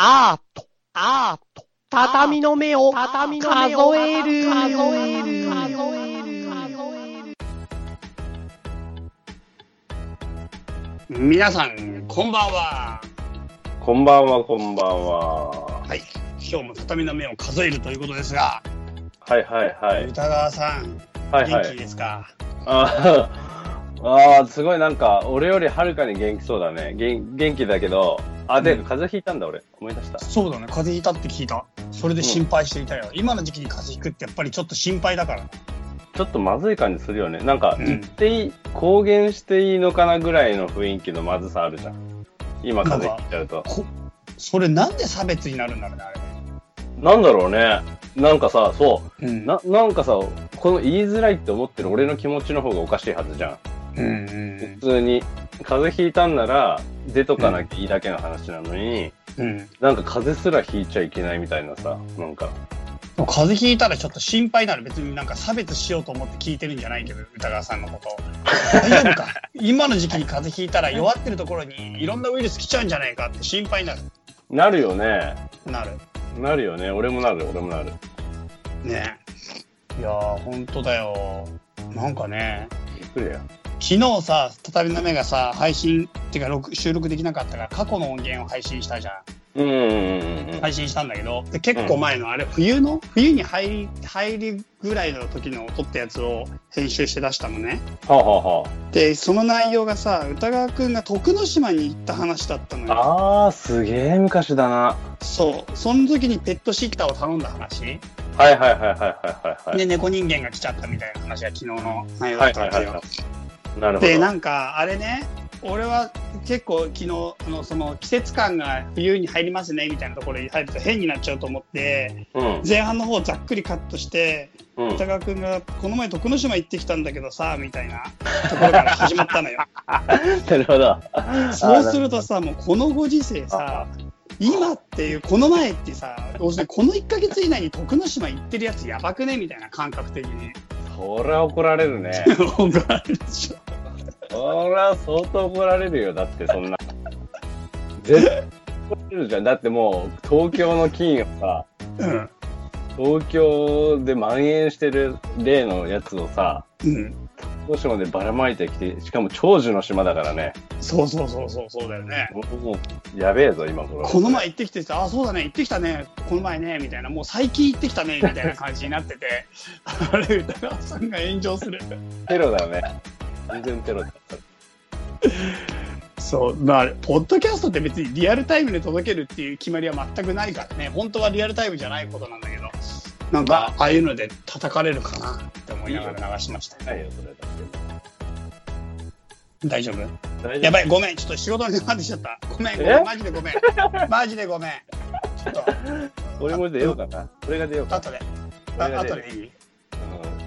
アート、アート、畳の目を、畳の目を数える、数える、数える、皆さん、こんばんは。こんばんは、こんばんは。はい。今日も畳の目を数えるということですが、はいはいはい。歌川さん、はいはい。元気ですか？あーあー、すごいなんか、俺よりはるかに元気そうだね。元元気だけど、あ、で、うん風邪ひいたんだ俺。思い出した。そうだね、風邪ひいたって聞いた。それで心配していたよ。今の時期に風邪ひくってやっぱりちょっと心配だからな。ちょっとまずい感じするよね。なんか、うん言っていい、公言していいのかなぐらいの雰囲気のまずさあるじゃん。今風邪ひいちゃうと。こそれなんで差別になるんだろうね、あれね。なんだろうね。なんかさ、そう。うんな、なんかさ、この言いづらいって思ってる俺の気持ちの方がおかしいはずじゃん。普通に。風邪ひいたんなら、出とかなきゃいいだけの話なのに、うん。なんか風邪すらひいちゃいけないみたいなさ、なんか。風邪ひいたらちょっと心配になる。別になんか差別しようと思って聞いてるんじゃないけど、歌川さんのこと。大丈夫か？今の時期に風邪ひいたら弱ってるところにいろんなウイルス来ちゃうんじゃないかって心配になる。なるよね。なる。なるよね。俺もなる、俺もなる。ねいやー、ほんとだよ。なんかね、びっくりや。昨日さ、畳の目がさ、配信、ってか録収録できなかったから過去の音源を配信したじゃん。うんうんうんうん。配信したんだけど、で結構前のあれ、冬の？冬に入り、入りぐらいの時の撮ったやつを編集して出したのね。はあ、はあはで、その内容がさ、歌川くんが徳之島に行った話だったのよ。あ、あー、すげえ昔だな。そう。その時にペットシッターを頼んだ話。はいはいはいはいはいはいはい。で、猫人間が来ちゃったみたいな話が昨日の内容だったわけよ。なるほど。で、なんか、あれね、俺は結構昨日、あの、その季節感が冬に入りますね、みたいなところに入ると変になっちゃうと思って、うん。前半の方ざっくりカットして、うん。歌川くんが、この前徳之島行ってきたんだけどさ、みたいなところから始まったのよ。なるほど。そうするとさ、もうこのご時世さ、今っていう、この前ってさ、要するにこの1ヶ月以内に徳之島行ってるやつやばくねみたいな感覚的に。そりゃ怒られるね。怒られるでしょ。そりゃ相当怒られるよ。だってそんな。絶対怒られるじゃん。だってもう、東京の菌をさ、うん。東京で蔓延してる例のやつをさ、うん。どうしてまでばらまいてきて、しかも長寿の島だからね。そうそうそうそう、そうだよね。もう、やべえぞ、今これ。この前行ってきてさ、あ、そうだね、行ってきたね、この前ね、みたいな、もう最近行ってきたね、みたいな感じになってて、あれ、歌川さんが炎上する。テロだよね。全然テロだった。そう、まあ、ポッドキャストって別にリアルタイムで届けるっていう決まりは全くないからね、本当はリアルタイムじゃないことなんだけど、なんか、ああいうので叩かれるかなって思いながら流しました。ないよ、それだ大丈夫やばい、ごめん、ちょっと仕事に出ってきちゃった。ごめん、ごめえ？ん、マジでごめん。マジでごめん。ちょっと、俺も出ようかな。俺が出ようか。後で。後でいい？うん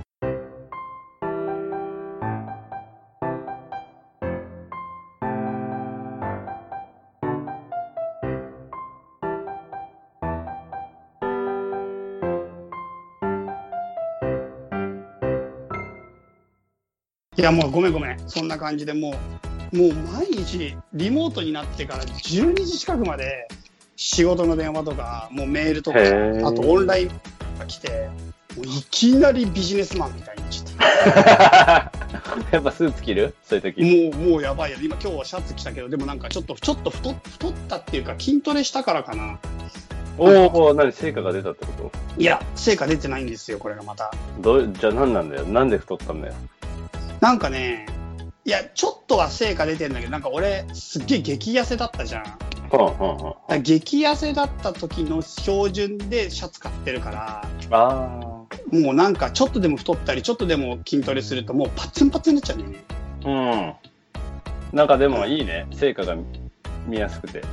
いやもうごめんごめん。そんな感じでもうもう毎日リモートになってから12時近くまで仕事の電話とかもうメールとかあとオンラインが来てもういきなりビジネスマンみたいになっちゃっ やっぱスーツ着る？そういうた時。もうもうやばいよ今今日はシャツ着たけどでもなんかちょっとちょっと太太ったっていうか筋トレしたからかな。おお、何、成果が出たってこと？いや成果出てないんですよこれがまた。どうじゃあ何なんだよ？なんで太ったんだよ？なんかねいやちょっとは成果出てんだけどなんか俺すっげえ激痩せだったじゃんはあ、はあ、激痩せだった時の標準でシャツ買ってるからあ。あもうなんかちょっとでも太ったりちょっとでも筋トレするともうパツンパツンになっちゃうんだよねあ。うん。なんかでもいいね。成果が見やすくて。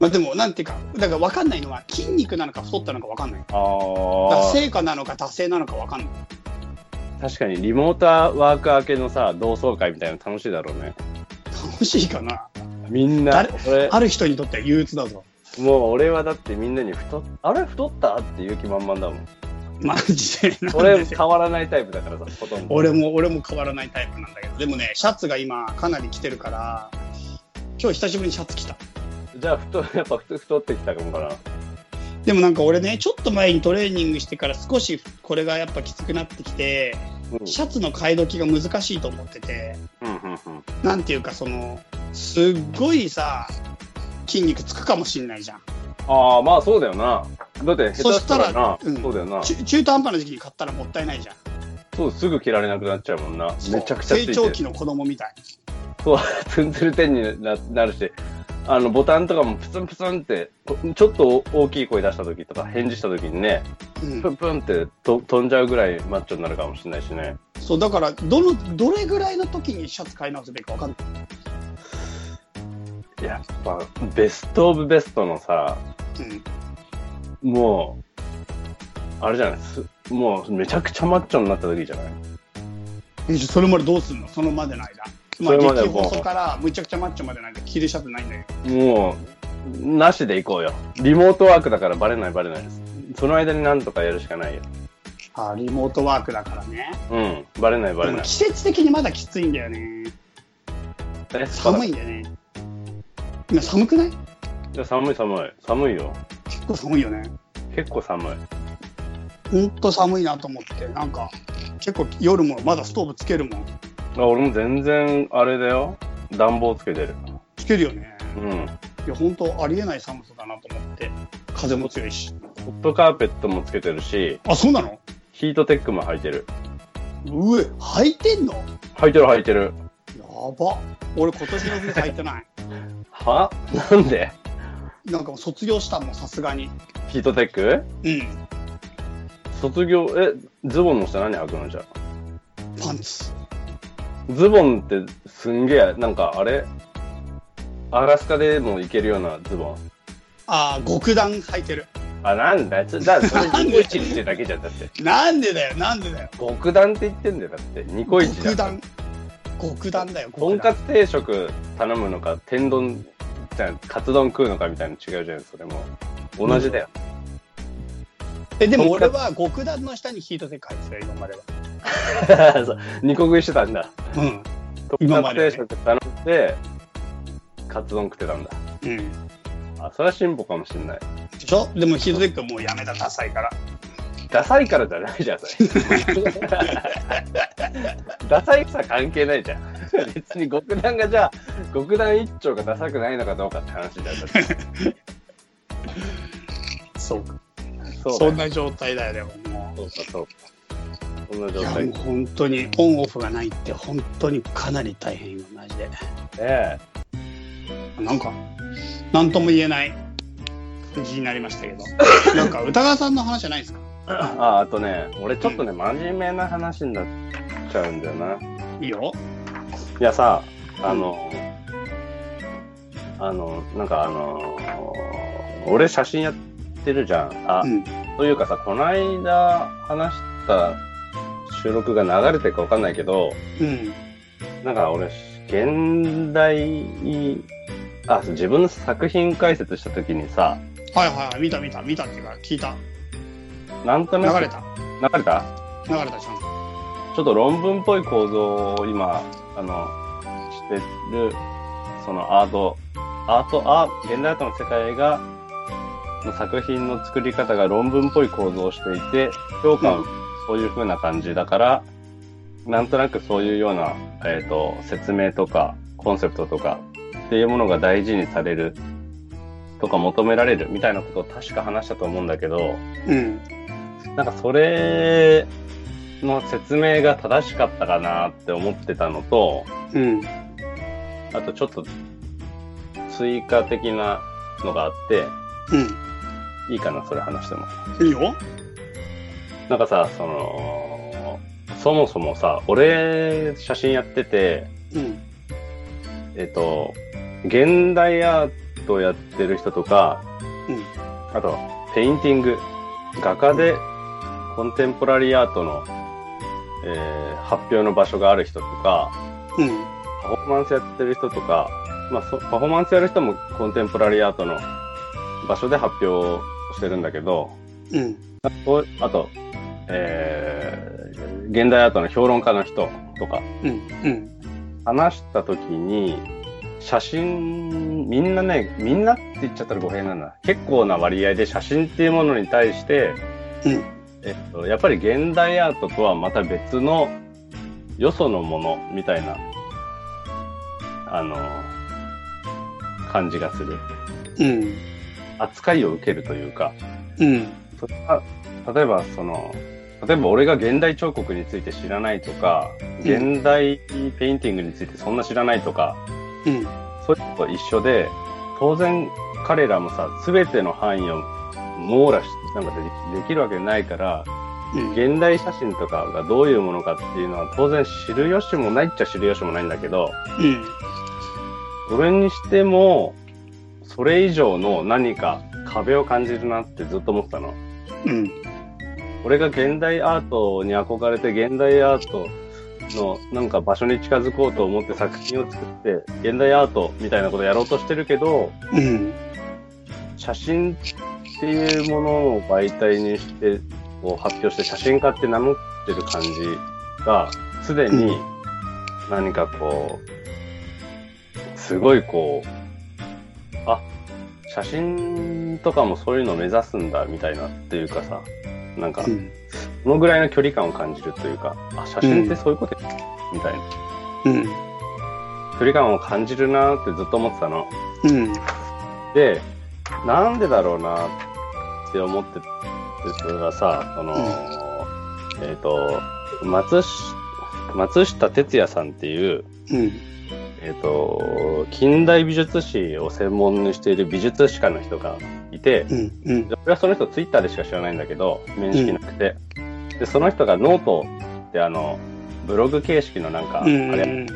まあでもなんていうかだから分かんないのは筋肉なのか太ったのか分かんないああ。成果なのか達成なのか分かんない確かにリモートワーク明けのさ、同窓会みたいなの楽しいだろうね。楽しいかなみんな誰、俺、ある人にとっては憂鬱だぞもう俺はだってみんなに太っ、あれ太った？って言う気満々だもん。マジで俺で変わらないタイプだからさ、ほとんど。俺も俺も変わらないタイプなんだけどでもねシャツが今かなり着てるから今日久しぶりにシャツ着たじゃあ太、やっぱ太太ってきたかもかな。でもなんか俺ね、ちょっと前にトレーニングしてから少しこれがやっぱきつくなってきて、うん。シャツの買い時が難しいと思ってて、うん、うん、ていうかその、すっごいさ、筋肉つくかもしんないじゃん。ああ、まあそうだよな。だって、下手したらたらな、うんそうだよな。中中途半端な時期に買ったらもったいないじゃん。そう、すぐ着られなくなっちゃうもんな。めちゃくちゃ成長期の子供みたい。そう、ツンツルテンにななるし、あの、ボタンとかもプツンプツンって、こちょっと大きい声出した時とか、返事した時にね、うんプンプンってと飛んじゃうぐらいマッチョになるかもしれないしね。そう、だから、どの、どれぐらいの時にシャツ買い直すべきかわかんない。やっぱ、ベストオブベストのさ、うん。もう、あれじゃないすもうめちゃくちゃマッチョになった時じゃない？えそれまでどうすんの？そのまでの間。まあ、激細からむちゃくちゃマッチョまでなんか着るシャツないんだよ。もう、なしで行こうよ。リモートワークだからバレないバレないです。その間になんとかやるしかないよ。あーリモートワークだからね。うん。バレないバレない。季節的にまだきついんだよね。え寒いんだよね。今寒くない？いや寒い寒い。寒いよ。結構寒いよね。結構寒い。ほんと寒いなと思って、なんか、結構夜もまだストーブつけるもん。あ俺も全然、あれだよ。暖房つけてる。つけるよね。うん。いや、ほんとありえない寒さだなと思って。風も強いし。ホットカーペットもつけてるし、あ、そうなの？ヒートテックも履いてる。うえ、履いてんの？履いてる履いてる。やば。俺今年の冬履いてない。は？なんで？なんかもう卒業したもん、さすがに。ヒートテック？うん。卒業、え、ズボンの下何履くのじゃあ？パンツ。ズボンってすんげえ、なんかあれ？アラスカでも行けるようなズボン。あー、極暖履いてる。あ、なんだつだ、それニコイチにしてるだけじゃん、だって。なんでだよ、なんでだよ。極暖って言ってんだよ、だって。ニコイチだ極暖。極暖だよ、とん。かつ定食頼むのか、天丼、じゃんカツ丼食うのかみたいなの違うじゃん、それも。同じだよ。え、でも俺は極暖の下にヒートテック履いてたよ、今までは。そう二個食いしてたんだ。うん。今まではね定食頼んで、カツ丼食ってたんだ。うん。あ、それは進歩かもしれない。でしょ？でもヒートテックはもうやめた、ダサいから。ダサいからじゃないじゃん、それ。ダサいさ関係ないじゃん。別に極暖がじゃあ、極暖一丁がダサくないのかどうかって話じゃん。だってそうか。そうだよそんな状態だよ、でももそうか、そうか。そんなう。いや、状態。もう本当にオンオフがないって本当にかなり大変よ、マジで。えなんか、なんとも言えない感じになりましたけど。なんか、歌川さんの話じゃないですか？えあ、あとね、俺ちょっとね、真面目な話になっちゃうんだよな。いいよ。いやさ、あの、あの、なんかあの、俺写真やってるじゃん。あ、うん。というかさ、この間話した収録が流れてるかわかんないけど、うん。なんか俺、現代、あ、自分の作品解説した時にさ、はいはいはい、見た見た、見たっていうか、聞いた。なんとなく、流れた。流れた？流れた、ちゃんと。ちょっと論文っぽい構造を今、あの、してる、そのアート、アート、アー現代アートの世界が、の作品の作り方が論文っぽい構造をしていて、評価もそういう風な感じだから、なんとなくそういうような、えっ、と、説明とか、コンセプトとか、っていうものが大事にされる、とか求められるみたいなことを確か話したと思うんだけど、うん。なんかそれの説明が正しかったかなって思ってたのと、うん。あとちょっと追加的なのがあって、いいかな、それ話しても。うん。いいよ。なんかさ、その、そもそもさ、俺写真やってて、うん。えっと、現代アートやってる人とか、うん。あと、ペインティング、画家でコンテンポラリーアートの、えー発表の場所がある人とか、うん。パフォーマンスやってる人とか、まあ、そパフォーマンスやる人もコンテンポラリーアートの場所で発表してるんだけど、うん。あと、あとえー現代アートの評論家の人とか、うん。うん。話した時に、写真、みんなね、みんなって言っちゃったら語弊なんだ。結構な割合で写真っていうものに対して、うん。えっと、やっぱり現代アートとはまた別のよそのものみたいな、あの、感じがする。うん。扱いを受けるというか、うん。それは例えばその、例えば俺が現代彫刻について知らないとか、うん現代ペインティングについてそんな知らないとか、うん。そういうのと一緒で、当然彼らもさ、すべての範囲を網羅し、なんかでできるわけないから、うん。現代写真とかがどういうものかっていうのは当然知る由もないっちゃ知る由もないんだけど、うん。それにしても、それ以上の何か壁を感じるなってずっと思ってたの。うん。俺が現代アートに憧れて現代アートのなんか場所に近づこうと思って作品を作って現代アートみたいなことやろうとしてるけどうん。写真っていうものを媒体にしてこう発表して写真家って名乗ってる感じがすでに何かこうすごいこうあ写真とかもそういうのを目指すんだみたいなっていうかさなんかうん。そのぐらいの距離感を感じるというか、あ、写真ってそういうことや、みたいな。うん。距離感を感じるなーってずっと思ってたの。うん。で、なんでだろうなって思ってて、それがさ、その、えっ、と、松し、松下哲也さんっていう、うん。えっ、と、近代美術史を専門にしている美術史家の人がいて、うん。うん。で俺はその人ツイッターでしか知らないんだけど、面識なくて。で、その人がノートってあの、ブログ形式のなんか、あうん。れ、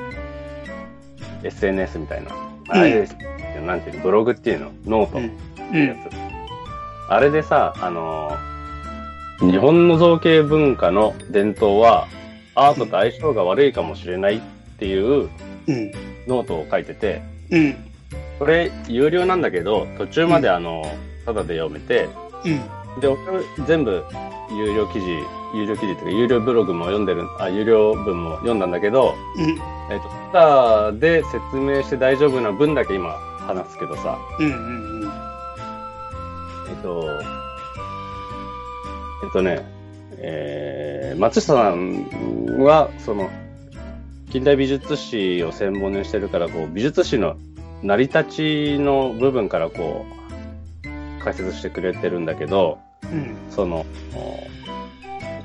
SNS みたいな。あれ、なんていうの、ブログっていうの？ノートってやつ。あれでさ、あのー、日本の造形文化の伝統は、アートと相性が悪いかもしれないっていううん。ノートを書いてて、うん。これ、有料なんだけど、途中まであの、ただで読めて、うん。で、俺全部有料記事、有料記事っていうか、有料ブログも読んでる、あ、有料文も読んだんだけど、うん。えっ、と、ただで説明して大丈夫な分だけ今話すけどさ、うん。うん。えっ、と、えっ、とね、えー、松下さんは、その、近代美術史を専門にしてるから、こう、美術史の成り立ちの部分からこう、解説してくれてるんだけど、うん。その、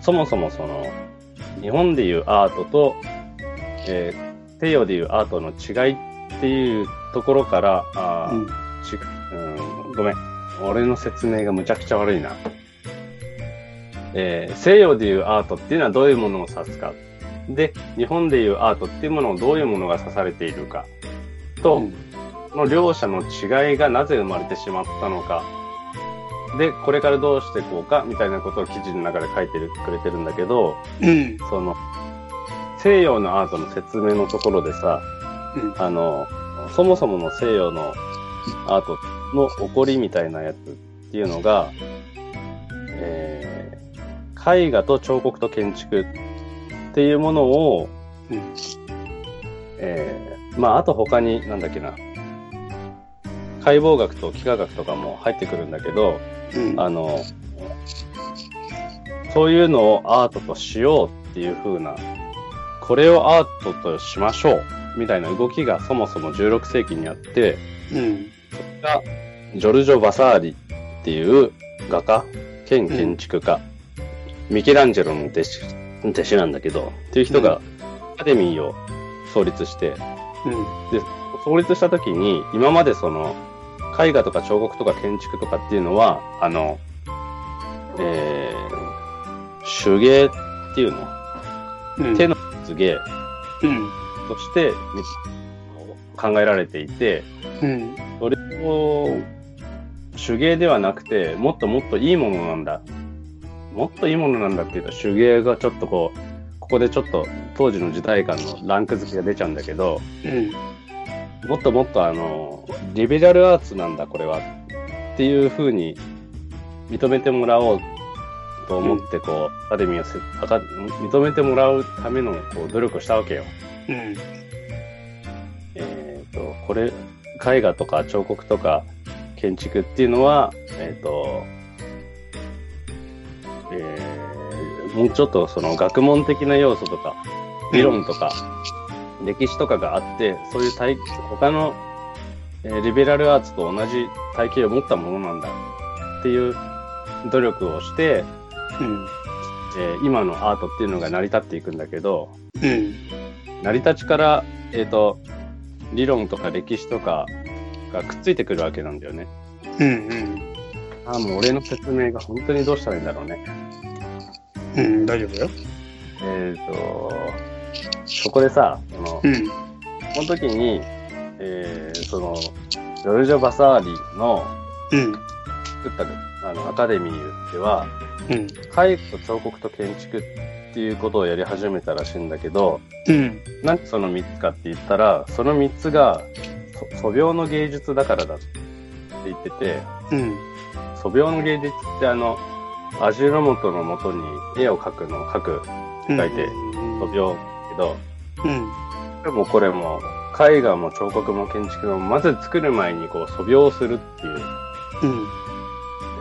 そもそもその、日本でいうアートと、えー西洋でいうアートの違いっていうところから、あーうん。うん、ごめん。俺の説明がむちゃくちゃ悪いな。えー西洋でいうアートっていうのはどういうものを指すか。で、日本でいうアートっていうものをどういうものが指されているか。と、この両者の違いがなぜ生まれてしまったのか。で、これからどうしていこうか、みたいなことを記事の中で書いてるくれてるんだけど、うん。その、西洋のアートの説明のところでさ、うんあの、そもそもの西洋のアートの起こりみたいなやつっていうのが、えー、絵画と彫刻と建築っていうものを、うん。えー、まあ、あと他に、なんだっけな、解剖学と幾何学とかも入ってくるんだけど、うん。あの、そういうのをアートとしようっていう風な、これをアートとしましょうみたいな動きがそもそも16世紀にあって、うん。それがジョルジョ・バサーリっていう画家兼建築家、ミケランジェロの弟子弟子なんだけど、っていう人がアカデミーを創立して、うん。創立した時に、今までその、絵画とか彫刻とか建築とかっていうのは、あの、えー、手芸っていうの、うん。手の術芸うん。としてみ考えられていて、うん。それを手芸ではなくて、もっともっといいものなんだ。もっといいものなんだっていうと、手芸がちょっとこう、ここでちょっと当時の時代感のランク付けが出ちゃうんだけど、うん。もっともっとあの、リベラルアーツなんだ、これは。っていう風に認めてもらおうと思って、こう、アカデミーをせ認めてもらうためのこう努力をしたわけよ。うん。えっ、と、これ、絵画とか彫刻とか建築っていうのは、えっ、と、もうちょっとその学問的な要素とか、理論とか、歴史とかがあって、そういう体、他の、えーリベラルアーツと同じ体系を持ったものなんだっていう努力をして、うん。えー今のアートっていうのが成り立っていくんだけど、うん。成り立ちから、えっ、と、理論とか歴史とかがくっついてくるわけなんだよね。うん。うん。ああ、もう俺の説明が本当にどうしたらいいんだろうね。うん。大丈夫よ。えっ、と、そこでさ、その、うん。この時に、えーその、ジョルジョ・バサーリのうん。作ったあのアカデミーでは、うん。絵画と彫刻と建築っていうことをやり始めたらしいんだけど、うん。なんでその3つかって言ったら、その3つがそ素描の芸術だからだって言ってて、うん。素描の芸術ってあの、味の素のもとに絵を描くのを描く書いて素描だけど、うん。でもこれも絵画も彫刻も建築もまず作る前にこう素描をするっていう、うん。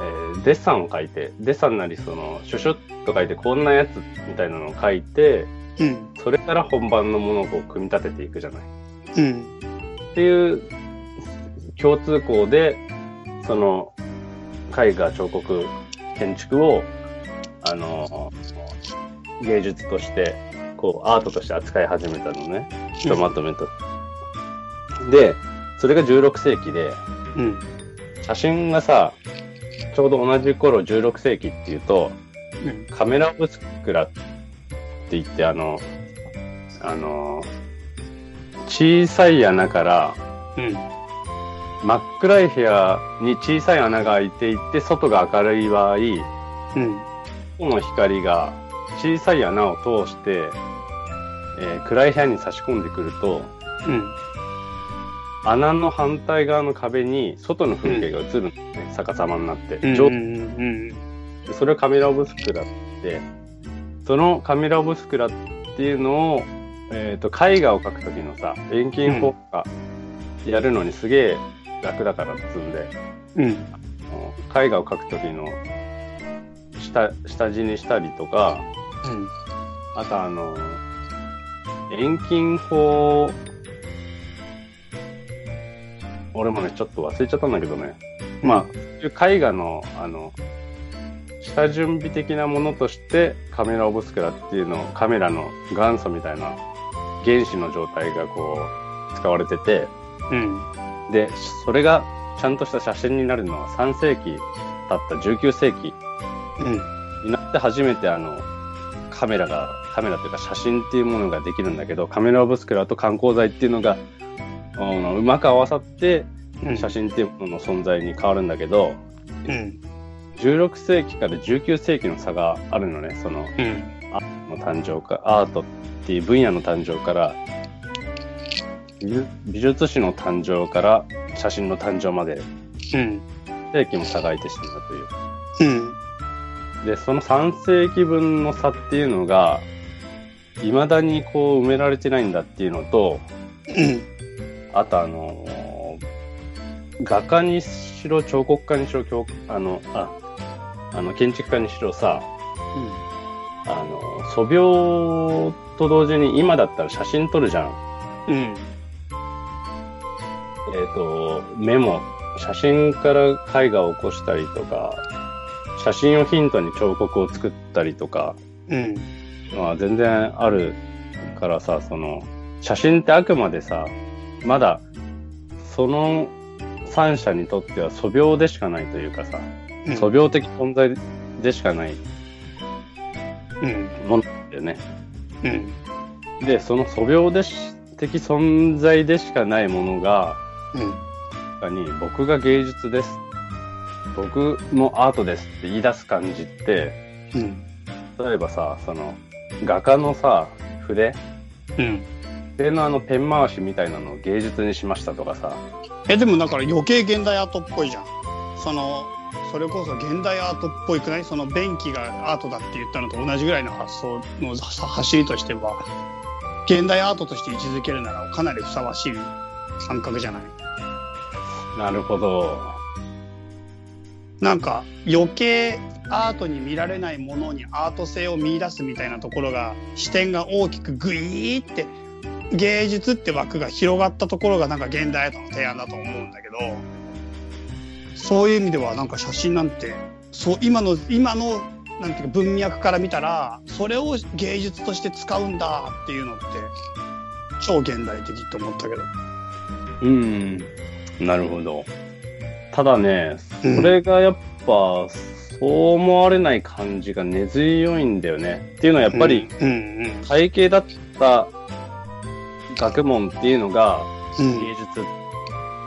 えーデッサンを描いて、デッサンなりその、シュシュッと書いてこんなやつみたいなのを描いて、うん。それから本番のものをこう組み立てていくじゃない。うん。っていう共通項で、その、絵画、彫刻、建築を、あの、芸術として、こう、アートとして扱い始めたのね。ひとまとめと。で、それが16世紀で、うん。写真がさ、ちょうど同じ頃16世紀っていうと、うん。カメラオブスクラって言って、あの、あの、小さい穴からうん。真っ暗い部屋に小さい穴が開いていて、外が明るい場合、うん。外の光が小さい穴を通して、えー暗い部屋に差し込んでくると、うん。穴の反対側の壁に外の風景が映るんですね、逆さまになって。うん。上うん。でそれをカメラオブスクラって、そのカメラオブスクラっていうのを、えっ、と、絵画を描くときのさ、遠近法とかやるのにすげえ楽だからっつうんで、うん。絵画を描くときの下、下地にしたりとか、うん。あとあの、遠近法、俺もね、ちょっと忘れちゃったんだけどね。まあ、そういう絵画の、あの、下準備的なものとして、カメラオブスクラっていうのを、カメラの元祖みたいな原子の状態がこう、使われてて、うん。で、それがちゃんとした写真になるのは3世紀経った19世紀うん。になって初めてあの、カメラが、カメラというか写真っていうものができるんだけど、カメラオブスクラと観光剤っていうのが、うんうまく合わさって、うん。写真っていうものの存在に変わるんだけど、うん。16世紀から19世紀の差があるのね、その、うん。の誕生か、アートっていう分野の誕生から、美術史の誕生から写真の誕生まで、うん。世紀も差が空いてしまうという。うん。で、その3世紀分の差っていうのが、未だにこう埋められてないんだっていうのと、うん。あとあのー画家にしろ、彫刻家にしろ、彫あの、あ、あの、建築家にしろさ、あの、素描と同時に今だったら写真撮るじゃん。うん。えっ、と、メモ、写真から絵画を起こしたりとか、写真をヒントに彫刻を作ったりとか、うん。のは全然あるからさ、その、写真ってあくまでさ、まだ、その三者にとっては素描でしかないというかさ、うん。素描的存在でしかないうん。ものだよね。うん。で、その素描でし的存在でしかないものが、うん。僕が芸術です。僕もアートですって言い出す感じって、うん。例えばさ、その、画家のさ、筆？うん。筆のあのペン回しみたいなのを芸術にしましたとかさ、え、でもだから余計現代アートっぽいじゃん。その、それこそ現代アートっぽいくない？その便器がアートだって言ったのと同じぐらいの発想の走りとしては、現代アートとして位置づけるならかなりふさわしい感覚じゃない？なるほど。なんか余計アートに見られないものにアート性を見出すみたいなところが視点が大きくグイーって芸術って枠が広がったところがなんか現代アートの提案だと思うんだけどそういう意味ではなんか写真なんてそう今の今のなんていうか文脈から見たらそれを芸術として使うんだっていうのって超現代的って思ったけど。うん。なるほど。ただね、うん。それがやっぱ、そう思われない感じが根強いんだよね。っていうのはやっぱり、うんうん体系だった学問っていうのがうん。芸術、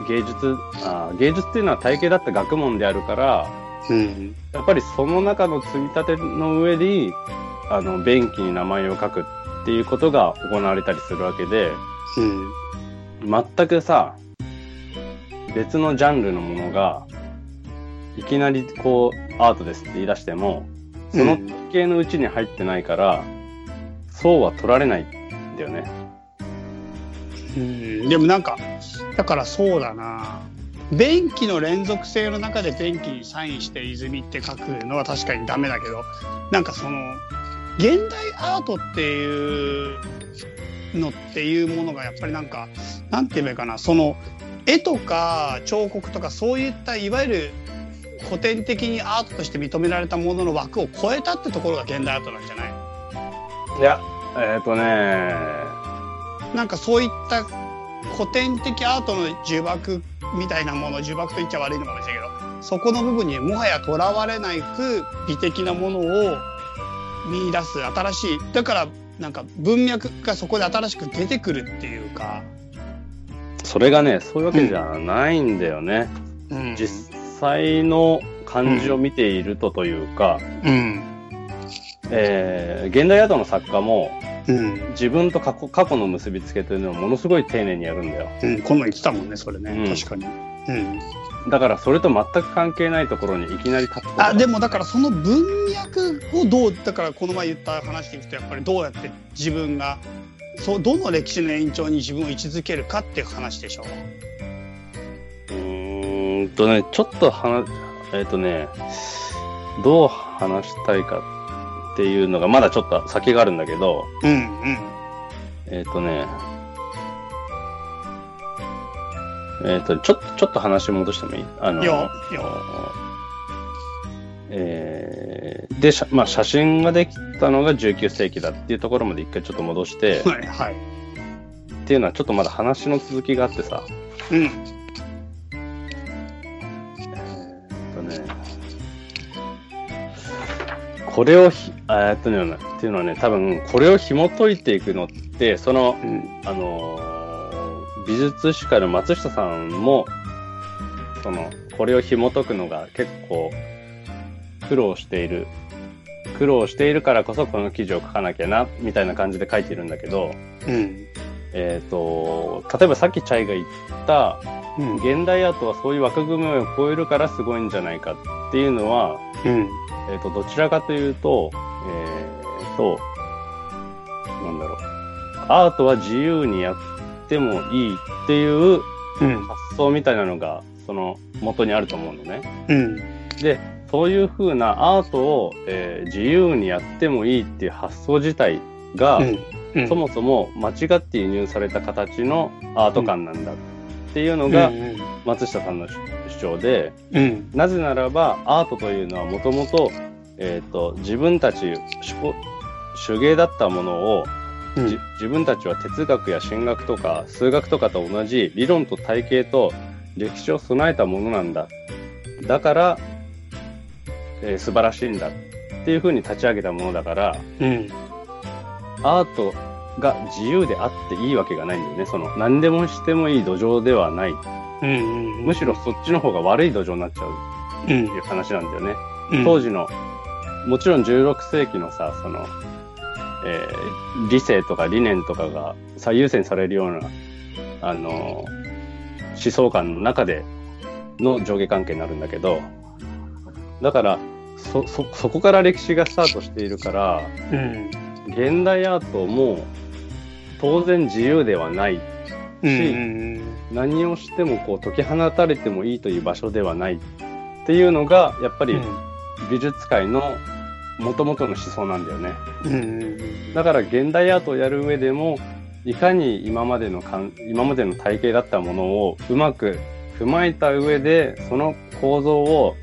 芸術あ、芸術っていうのは体系だった学問であるから、うん。やっぱりその中の積み立ての上に、あの、便器に名前を書くっていうことが行われたりするわけで、うん。全くさ、別のジャンルのものが、いきなりこう、アートですって言い出しても、その体系のうちに入ってないから、そうは取られないんだよね。うん。でもなんかだからそうだな。便器の連続性の中で便器にサインして泉って書くのは確かにダメだけどなんかその現代アートっていうのっていうものがやっぱりなんかなんて言えばいいかな。その絵とか彫刻とかそういったいわゆる古典的にアートとして認められたものの枠を超えたってところが現代アートなんじゃない？いや、えっ、とね、なんかそういった古典的アートの呪縛みたいなもの呪縛と言っちゃ悪いのかもしれないけどそこの部分にもはやとらわれないく美的なものを見出す新しい。だからなんか文脈がそこで新しく出てくるっていうか、それがね、そういうわけじゃないんだよね。うん。実際の漢字を見ているとというか、うん。えー現代アートの作家もうん。自分と過去過去の結びつけというのをものすごい丁寧にやるんだよ。うん。この前言ってたもんねそれね、うん。確かに。うん。だからそれと全く関係ないところにいきなり立つことがあでもだからその文脈をどうだからこの前言った話でいくとやっぱりどうやって自分がそうどの歴史の延長に自分を位置づけるかっていう話でしょう。ーんとね、ちょっと話、えっ、とね、どう話したいかっていうのがまだちょっと先があるんだけど、うんうん。えっ、とね、えっ、と、ちょっと、ちょっと話戻してもいい？あの、えーで、まあ、写真ができたのが19世紀だっていうところまで一回ちょっと戻して、はいはい。っていうのはちょっとまだ話の続きがあってさ、うん。えーっとね、これをひ、えーっとね、っていうのはね、多分、これを紐解いていくのって、その、うん。あのー美術史家の松下さんも、その、これを紐解くのが結構苦労している。苦労しているからこそこの記事を書かなきゃな、みたいな感じで書いてるんだけど、うんえっ、と、例えばさっきチャイが言った、うん現代アートはそういう枠組みを超えるからすごいんじゃないかっていうのは、うんえっ、と、どちらかというと、えっ、と、なんだろう。アートは自由にやってもいいっていううん発想みたいなのが、その元にあると思うのね。うんで、そういう風なアートを、えー自由にやってもいいっていう発想自体が、うん。そもそも間違って輸入された形のアート観なんだっていうのがうん松下さんの主張で、うん。なぜならばアートというのはもともと、えっ、と、自分たち手芸だったものを、自分たちは哲学や神学とか数学とかと同じ理論と体系と歴史を備えたものなんだ。だから、えー素晴らしいんだっていうふうに立ち上げたものだから、うんアートが自由であっていいわけがないんだよね。その、何でもしてもいい土壌ではない。うん。むしろそっちの方が悪い土壌になっちゃう。うん。っていう話なんだよね。うん。当時の、もちろん16世紀のさ、その、えー理性とか理念とかが最優先されるような、あのー思想観の中での上下関係になるんだけど、だから、そ、そ、そこから歴史がスタートしているから、うん現代アートも当然自由ではないうん何をしてもこう解き放たれてもいいという場所ではないっていうのが、やっぱり美術界の元々の思想なんだよね。うん。だから現代アートをやる上でも、いかに今までのかん今までの体系だったものをうまく踏まえた上で、その構造を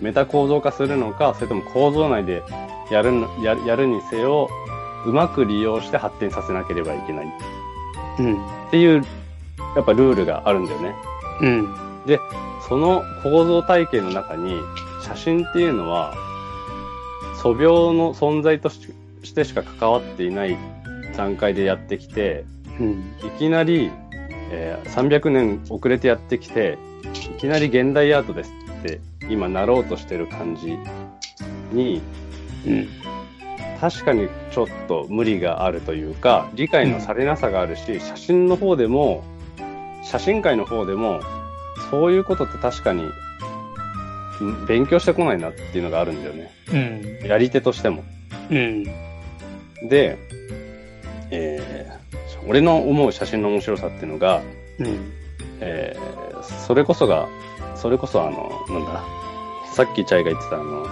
メタ構造化するのか、それとも構造内でやるのややるにせよ、うまく利用して発展させなければいけないうん。っていう、やっぱルールがあるんだよね。うん。で、その構造体系の中に、写真っていうのは、素描の存在とししてしか関わっていない段階でやってきて、うん。いきなり、えー300年遅れてやってきて、いきなり現代アートですって今なろうとしてる感じに、うん。確かにちょっと無理があるというか、理解のされなさがあるし、写真の方でも、写真界の方でも、そういうことって確かに、ん勉強してこないなっていうのがあるんだよね。うん。やり手としても。うん。で、えー俺の思う写真の面白さっていうのが、うん。えーそれこそが、それこそあの、なんだ、さっきチャイが言ってたあの、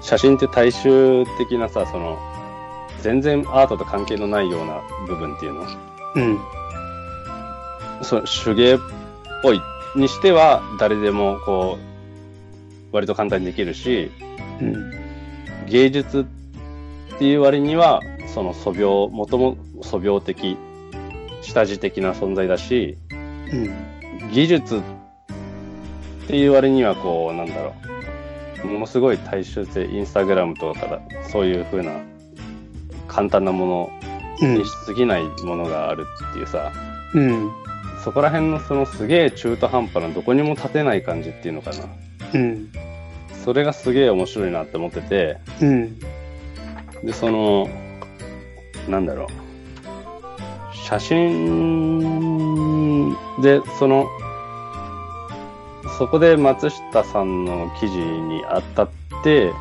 写真って大衆的なさ、その、全然アートと関係のないような部分っていうの、うん。そう手芸っぽいにしては、誰でもこう、割と簡単にできるし、うん。芸術っていう割には、その素描、もとも素描的、下地的な存在だし、うん。技術っていう割にはこうなんだろうものすごい大衆性インスタグラムとかからそういう風な簡単なもうんのにしすぎないものがあるっていうさ、うん。そこら辺のそのすげえ中途半端などこにも立てない感じっていうのかなうん。それがすげえ面白いなって思っててうん。でそのなんだろう写真でそのそこで松下さんの記事にあたって、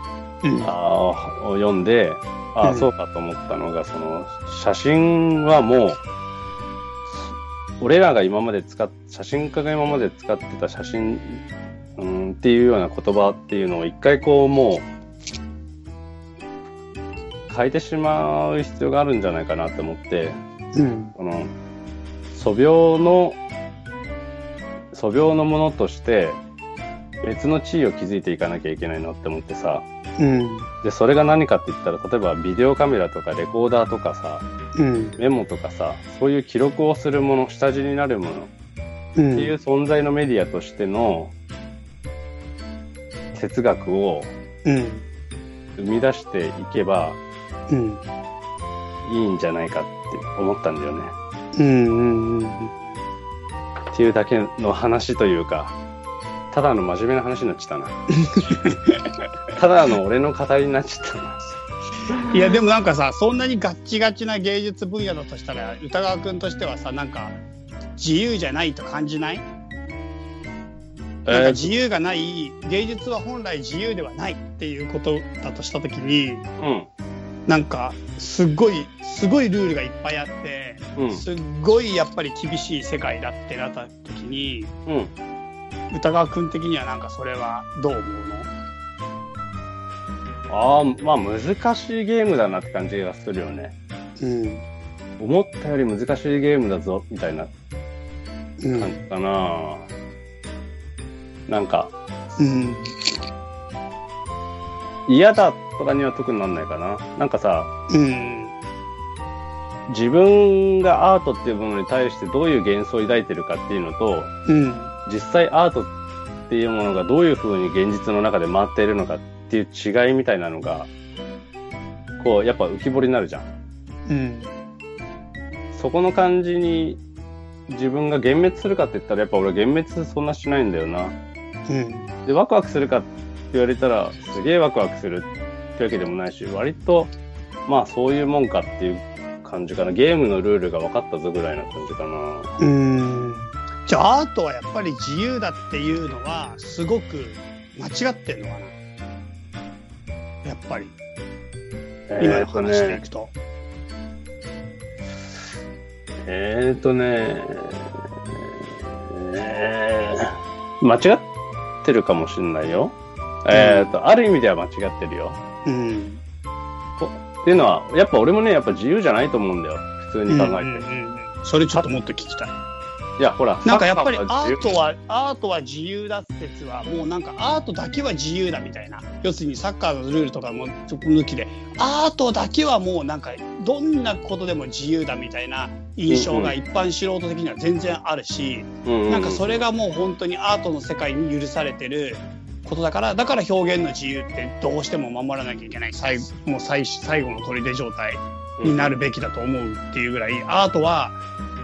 うん。あーを読んで、ああ、うんそうかと思ったのが、その、写真はもう、俺らが今まで使っ、写真家が今まで使ってた写真、うん、っていうような言葉っていうのを一回こうもう、変えてしまう必要があるんじゃないかなって思って、うん。この、素描の、素描のものとして、別の地位を築いていかなきゃいけないなって思ってさ、うん。で、それが何かって言ったら、例えばビデオカメラとかレコーダーとかさ、うん。メモとかさ、そういう記録をするもの、下地になるものうん。っていう存在のメディアとしての哲学をうん。生み出していけばうん。いいんじゃないかって思ったんだよね。うん。うん。っていうだけの話というか、ただの真面目な話になっちゃったな。ただの俺の語りになっちゃったな。いや、でもなんかさ、そんなにガッチガチな芸術分野だとしたら、歌川くんとしてはさ、なんか、自由じゃないと感じない？なんか自由がない、芸術は本来自由ではないっていうことだとしたときに、うん。なんか、すっごい、すごいルールがいっぱいあって、うん。すっごいやっぱり厳しい世界だってなったときに、うん。歌川くん的にはなんかそれはどう思うああ、まあ難しいゲームだなって感じがするよね。のうん。思ったより難しいゲームだぞ、みたいなうん。感じかな。なんか、うん。嫌だとかには特になんないかな。なんかさ、うん。自分がアートっていうものに対してどういう幻想を抱いてるかっていうのと、うん。実際アートっていうものがどういう風に現実の中で回っているのかっていう違いみたいなのが、こう、やっぱ浮き彫りになるじゃん。うん。そこの感じに自分が幻滅するかって言ったらやっぱ俺幻滅そんなしないんだよな。うん。で、ワクワクするかって言われたらすげえワクワクするってわけでもないし、割とまあそういうもんかっていう感じかな。ゲームのルールが分かったぞぐらいな感じかな。うん。じゃあアートはやっぱり自由だっていうのはすごく間違ってんのかなやっぱり今の話でいくと。えーとね、えー、間違ってるかもしれないよ。えっ、と、ある意味では間違ってるよ。うん。っていうのは、やっぱ俺もね、やっぱ自由じゃないと思うんだよ。普通に考えて。うんうんうんそれちょっともっと聞きたい。いや、ほら、なんかやっぱりアートは、アートは自由だ説は、もうなんかアートだけは自由だみたいな。要するにサッカーのルールとかもちょっと抜きで、アートだけはもうなんか、どんなことでも自由だみたいな印象が一般素人的には全然あるし、うんうんなんかそれがもう本当にアートの世界に許されてることだから、だから表現の自由ってどうしても守らなきゃいけない、最後もう最最後の砦状態になるべきだと思うっていうぐらい、アートは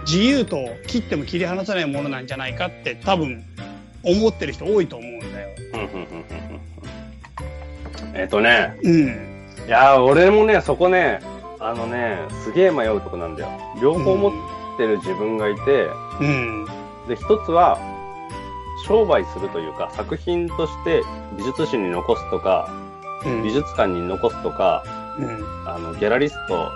自由と切っても切り離せないものなんじゃないかって多分思ってる人多いと思うんだよ。うんうんうんうんうんえっ、とね、うん。いやー、俺もね、そこね、あのね、すげえ迷うとこなんだよ。両方持ってる自分がいて、うん。で、一つは、商売するというか、作品として美術史に残すとか、うん。美術館に残すとか、うん。あの、ギャラリストだっ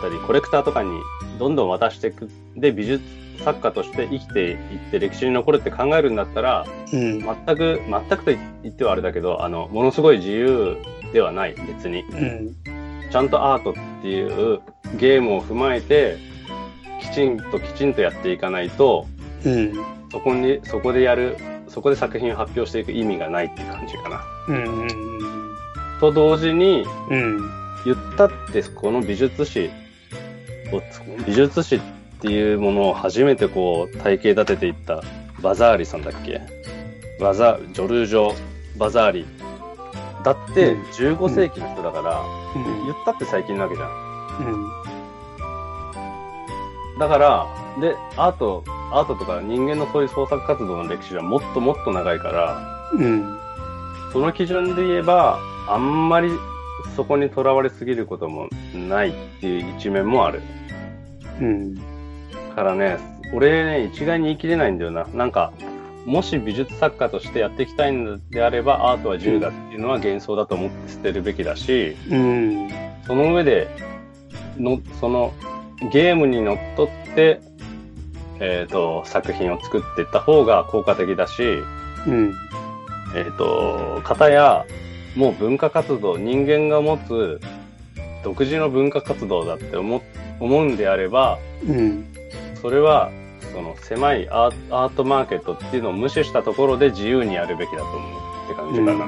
たり、コレクターとかにどんどん渡していく。で、美術作家として生きていって歴史に残るって考えるんだったら、うん。全く、全くと言ってはあれだけど、あの、ものすごい自由ではない、別に。うん。ちゃんとアートっていうゲームを踏まえて、きちんときちんとやっていかないと、うん。そこに、そこでやる、そこで作品を発表していく意味がないっていう感じかな。うん。と同時に、うん。言ったってこの美術史をつ美術史っていうものを初めてこう体系立てていったバザーリさんだっけ？バザジョルージョ・バザーリだってうん15世紀の人だから、うん。言ったって最近なわけじゃんうん。だからでアートアートとか人間のそういう創作活動の歴史はもっともっと長いからうん。その基準で言えばあんまりそこにとらわれすぎることもないっていう一面もあるうん。からね、俺ね、一概に言い切れないんだよな。なんか、もし美術作家としてやっていきたいのであれば、アートは自由だっていうのは幻想だと思って捨てるべきだし、うん。その上で、の、その、ゲームにのっとって、えっ、と、作品を作っていった方が効果的だし、うん。えっ、と、方や、もう文化活動、人間が持つ独自の文化活動だって思、思うんであれば、うん。それは、その狭いアーアートマーケットっていうのを無視したところで自由にやるべきだと思うって感じかな。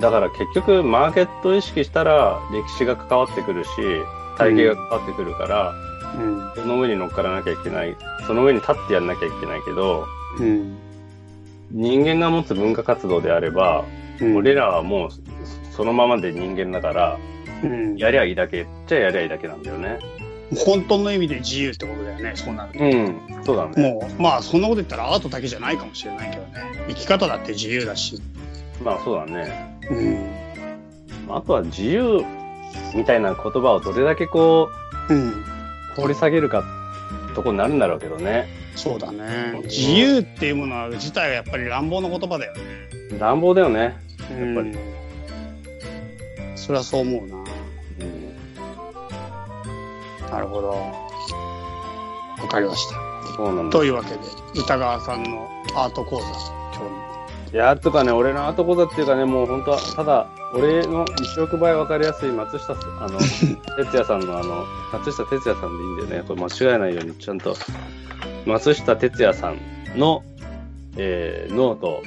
だから結局マーケットを意識したら歴史が関わってくるし、体系が関わってくるから、うん。その上に乗っからなきゃいけない。その上に立ってやんなきゃいけないけど、うん。人間が持つ文化活動であれば、うん。俺らはもうそのままで人間だから、うん。やりゃいいだけっちゃやりゃいいだけなんだよね。本当の意味で自由ってことだよね、そうなると。うん、そうだね。もう、まあ、そんなこと言ったらアートだけじゃないかもしれないけどね。生き方だって自由だし。まあそうだね。うん。あとは自由みたいな言葉をどれだけこうん。う掘り下げるかとこになるんだろうけどね。そうだね。自由っていうものは自体はやっぱり乱暴な言葉だよね。乱暴だよね。やっぱりそれはそう思うな。うんなるほど。わかりました。そうなんだと。いうわけで、歌川さんのアート講座、今いや、とかね、俺の後講座っていうかね、もう本当は、ただ、俺の一億倍わかりやすい松下あの、哲也さんのあの、松下哲也さんでいいんだよね。これ間違えないように、ちゃんと。松下哲也さんの、えー、ノート、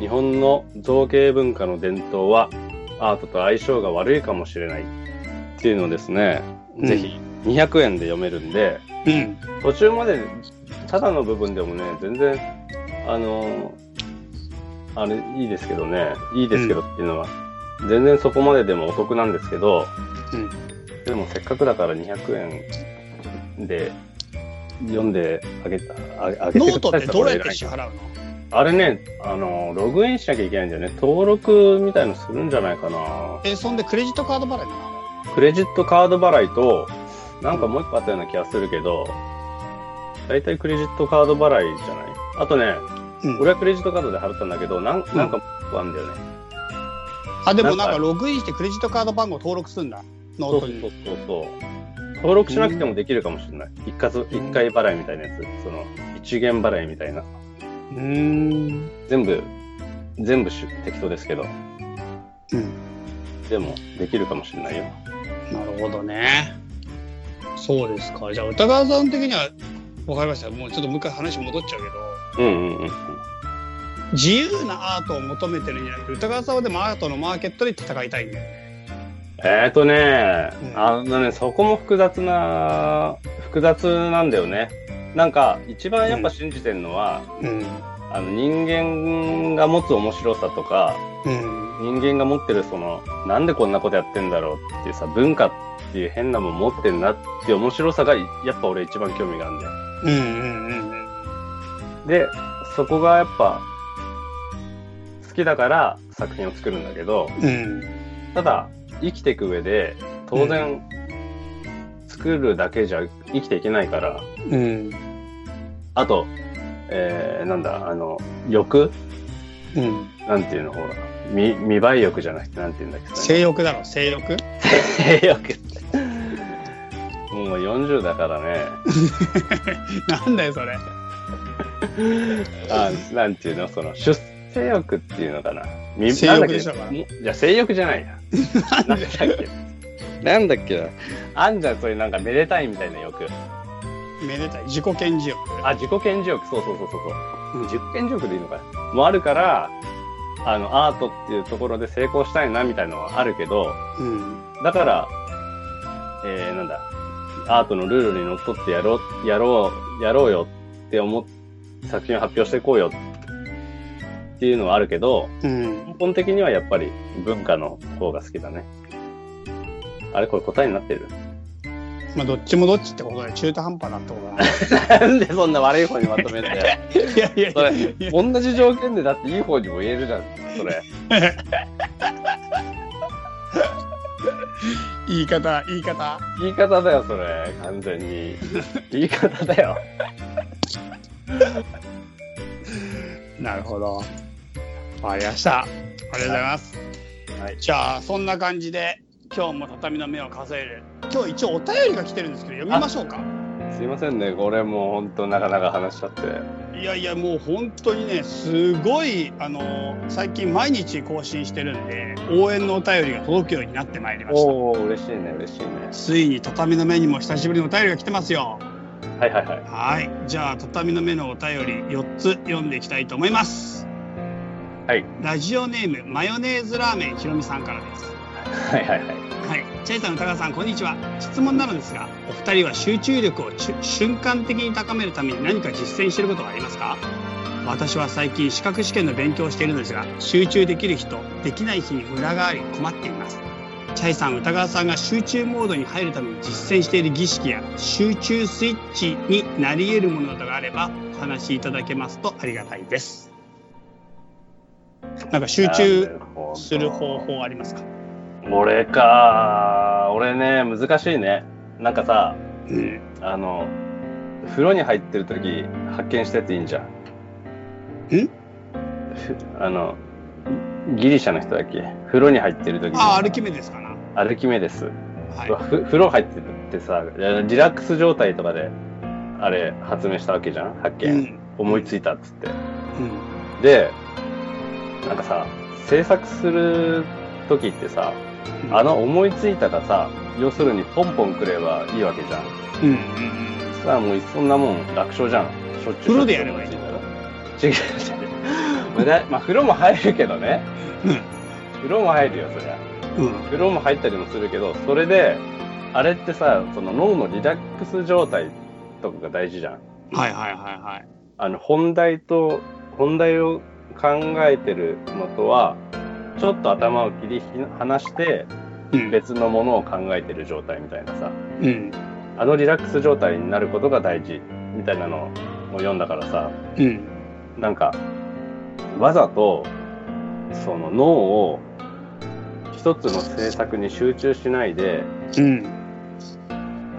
日本の造形文化の伝統は、アートと相性が悪いかもしれないっていうのをですね、うんぜひ200円で読めるんで、日。うん。途中まで、ただの部分でもね、全然、あのあれ、いいですけどね、いいですけどっていうのは、全然そこまででもお得なんですけど、うん。でもせっかくだから200円で読んであげた、ああげノてくださいートってどうやって支払うの？あれね、あの、ログインしなきゃいけないんだよね。登録みたいのするんじゃないかな。え、そんでクレジットカード払いなの？クレジットカード払いと、なんかもう一個あったような気がするけど、だいたいクレジットカード払いじゃない？あとね、うん俺はクレジットカードで払ったんだけど、なんなんかもう一個あるんだよね。あ、でもなんかかログインしてクレジットカード番号登録するんだ。ノートに。そうそうそう。登録しなくてもできるかもしれない。一括、一回払いみたいなやつ。その、一元払いみたいな。うーん。全部、全部し適当ですけど。うん。でも、できるかもしれないよ。なるほどね。そうですか。じゃあ、歌川さん的には、わかりました。もうちょっともう一回話戻っちゃうけど、うんうんうん。自由なアートを求めてるんじゃなくて、歌川さんはでもアートのマーケットで戦いたいんだよ。えーとね、うんあのね、そこも複雑な、複雑なんだよね。なんか、一番やっぱ信じてるのは、うん。あの、人間が持つ面白さとか、うん。人間が持ってるその、なんでこんなことやってんだろうっていうさ、文化っていう変なもん持ってんなっていう面白さが、やっぱ俺一番興味があるんだよ。うんうんうんうん。で、そこがやっぱ、好きだから作品を作るんだけど、うん。ただ、生きていく上で、当然、作るだけじゃ生きていけないから、うん。あと、えー、なんだ、あの、欲？うん。なんていうの、ほら、見、見栄え欲じゃなくて、なんていうんだっけ、性欲だろ、性欲？性欲。もう40だからね、なんだよ、それ。あなんていうの、その、出世欲っていうのかな？み性欲でしょ？なんだっけ？じゃあ性欲じゃないや。なんだっけ？なんだっけな？あんじゃん、そういうなんかめでたいみたいな欲。めでたい。自己顕示欲。あ、自己顕示欲、そうそうそうそうそう。うん自己顕示欲でいいのかな？もあるから、あの、アートっていうところで成功したいなみたいなのはあるけど、うん。だから、えー、なんだ、アートのルールにのっとってやろう、やろう、やろうよって思っ作品を発表していこうよっていうのはあるけど、うん。根本的にはやっぱり文化の方が好きだね。あれこれ答えになってる？まあ、どっちもどっちってことで中途半端だってことだなんでそんな悪い方にまとめんだよ。な。いやいやいそれ同じ条件でだっていい方にも言えるじゃん、それ。言い方、言い方。言い方だよ、それ。完全に。言い方だよ。なるほど。わかりました。ありがとうございます。はい。じゃあ、そんな感じで、今日も畳の目を数える。今日一応お便りが来てるんですけど、読みましょうか。すいませんね、これもう本当なかなか話しちゃって。いやいや、もう本当にね、すごい、あの最近毎日更新してるんで、応援のお便りが届くようになってまいりました。おー、嬉しいね、嬉しいね。ついに畳の目にも久しぶりのお便りが来てますよ。はいはいはい。はい。じゃあ、畳の目のお便り4つ読んでいきたいと思います。はい。ラジオネーム、マヨネーズラーメンひろみさんからです。はいはいはい。はい。チャイさん、歌川さん、こんにちは。質問なのですが、お二人は集中力を瞬間的に高めるために何か実践していることはありますか？私は最近資格試験の勉強をしているのですが、集中できる日とできない日にムラがあり困っています。チャイさん、歌川さんが集中モードに入るために実践している儀式や集中スイッチになり得るものなどがあればお話しいただけますとありがたいです。なんか集中する方法ありますか？俺か俺ね、難しいね。なんかさ、うん。あの、風呂に入ってる時発見したやついいんじゃん？んふあの、ギリシャの人だっけ？風呂に入ってる時にあ、歩き目ですかな？アルキメデス。はい。ふ風呂入ってるってさ、リラックス状態とかで、あれ、発明したわけじゃん？発見。うん。思いついたっつって。うん。で、なんかさ、制作する時ってさ、あの思いついたがさ、要するにポンポンくればいいわけじゃん。うんうんさあもうそんなもん楽勝じゃん。しょっちゅう。風呂でやればいい思つたら違う違う。まあだまあ風呂も入るけどね。うん風呂も入るよ、そりゃ。うん。うん。風呂も入ったりもするけど、それで、あれってさ、その脳のリラックス状態とかが大事じゃん。はいはいはいはい。あの、本題と、本題を考えてるのとは、ちょっと頭を切り離して、うん。別のものを考えてる状態みたいなさ、うん。あのリラックス状態になることが大事みたいなのを読んだからさ、うん。なんか、わざと、その脳を一つの制作に集中しないで、うん。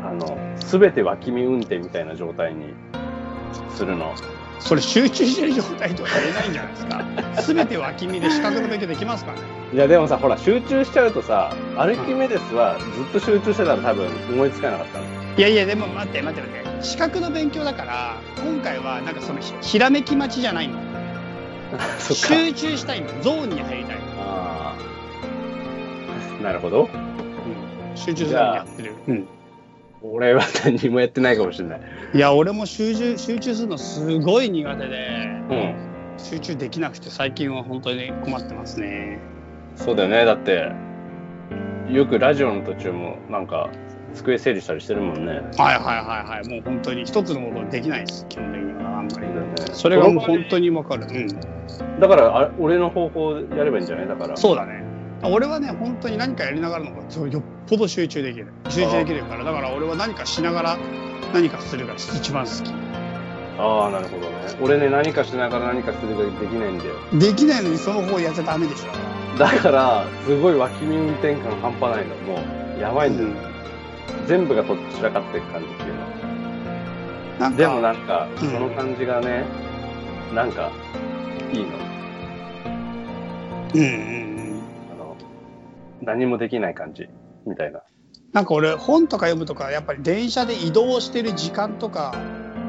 あの、すべて脇見運転みたいな状態にするの。それ集中してる状態とは言えないんじゃないですか。すべて脇見で資格の勉強できますかね。いや、でもさ、ほら、集中しちゃうとさ、アルキメデスはずっと集中してたら多分思いつかなかったの。いやいや、でも待って待って待って。資格の勉強だから、今回はなんかそのひひらめき待ちじゃないの。集中したいの。ゾーンに入りたいの。ああ。なるほど。集中ゾーンにやってる。うん。俺は何もやってないかもしれない。いや、俺も集中、集中するのすごい苦手で、うん。集中できなくて最近は本当に困ってますね。そうだよね。だって、よくラジオの途中もなんか、机整理したりしてるもんね。はいはいはいはい。もう本当に一つのことできないです。基本的にはあんまり。ねそれがもう本当にわかる。うん。だからあ、俺の方法やればいいんじゃない？だから。そうだね。俺はね、本当に何かやりながらの方がよっぽど集中できる。集中できるから、だから俺は何かしながら何かするが一番好き。ああ、なるほどね。俺ね、何かしながら何かするができないんだよ。できないのにその方やっちゃダメでしょ。だから、すごい脇見運転感半端ないの。もう、やばいんだよ。全部がとっちらかっていく感じっていうの。なんかでもなんか、うんその感じがね、なんか、いいの。うんうん何もできない感じ、みたいな。なんか俺本とか読むとかやっぱり電車で移動してる時間とか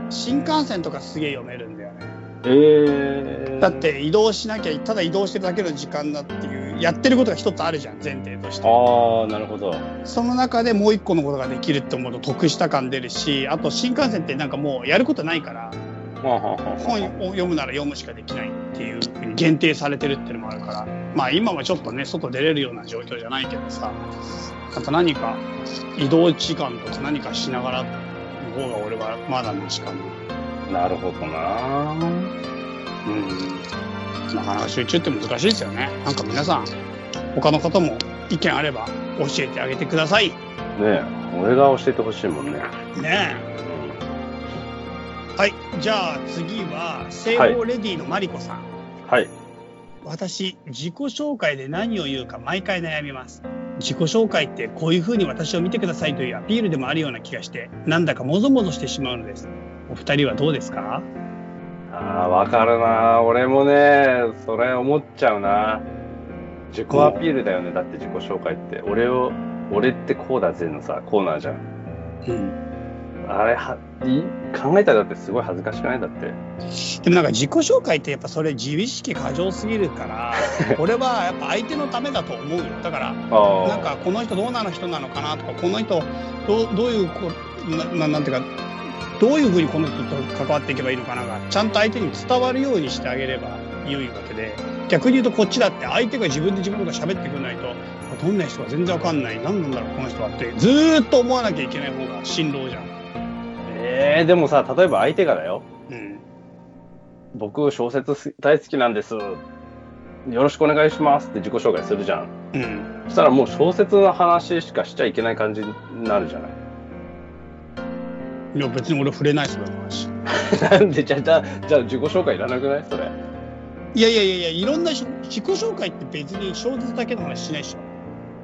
新幹線とかすげえ読めるんだよね。えー。だっ、て移動しなきゃただ移動してるだけの時間だっていうやってることが一つあるじゃん前提としてああ、なるほど。その中でもう一個のことができるって思うと得した感出るしあと新幹線ってなんかもうやることないから本を読むなら読むしかできないっていうふうに限定されてるっていうのもあるから。まあ今はちょっとね外出れるような状況じゃないけどさあと何か移動時間とか何かしながらの方が俺はまだマシかな。なるほどな。うん。なかなか集中って難しいですよね。なんか皆さん他の方も意見あれば教えてあげてください。ねえ、俺が教えてほしいもんね。ねえはいじゃあ次は西欧レディのマリコさん、はい。私自己紹介で何を言うか毎回悩みます自己紹介ってこういう風に私を見てくださいというアピールでもあるような気がしてなんだかもぞもぞしてしまうのですお二人はどうですか？ああ、わかるな。俺もね、それ思っちゃうな。自己アピールだよね。だって自己紹介って。俺を、俺ってこうだぜのさ、コーナーじゃん。うんあれは、い考えたらだってすごい恥ずかしくない？だって。でもなんか自己紹介ってやっぱそれ自意識過剰すぎるから 俺はやっぱ相手のためだと思うよだからあなんかこの人どうなの人なのかなとかこの人どうどういうこなななんていうかどういうふうにこの人と関わっていけばいいのかながちゃんと相手に伝わるようにしてあげれば良いわけで逆に言うとこっちだって相手が自分で自分のこと喋ってくれないとあどんな人か全然わかんない何なんだろうこの人はってずーっと思わなきゃいけない方が辛労じゃん。ええでもさ、例えば相手がだよ。うん僕、小説す大好きなんです。よろしくお願いしますって自己紹介するじゃん。うんそしたらもう小説の話しかしちゃいけない感じになるじゃない。いや別に俺触れないそれの話。なんで、じゃあ、じゃあ、じゃあ自己紹介いらなくない？それ。いやいやいやいや、いろんなし自己紹介って別に小説だけの話しないでしょ。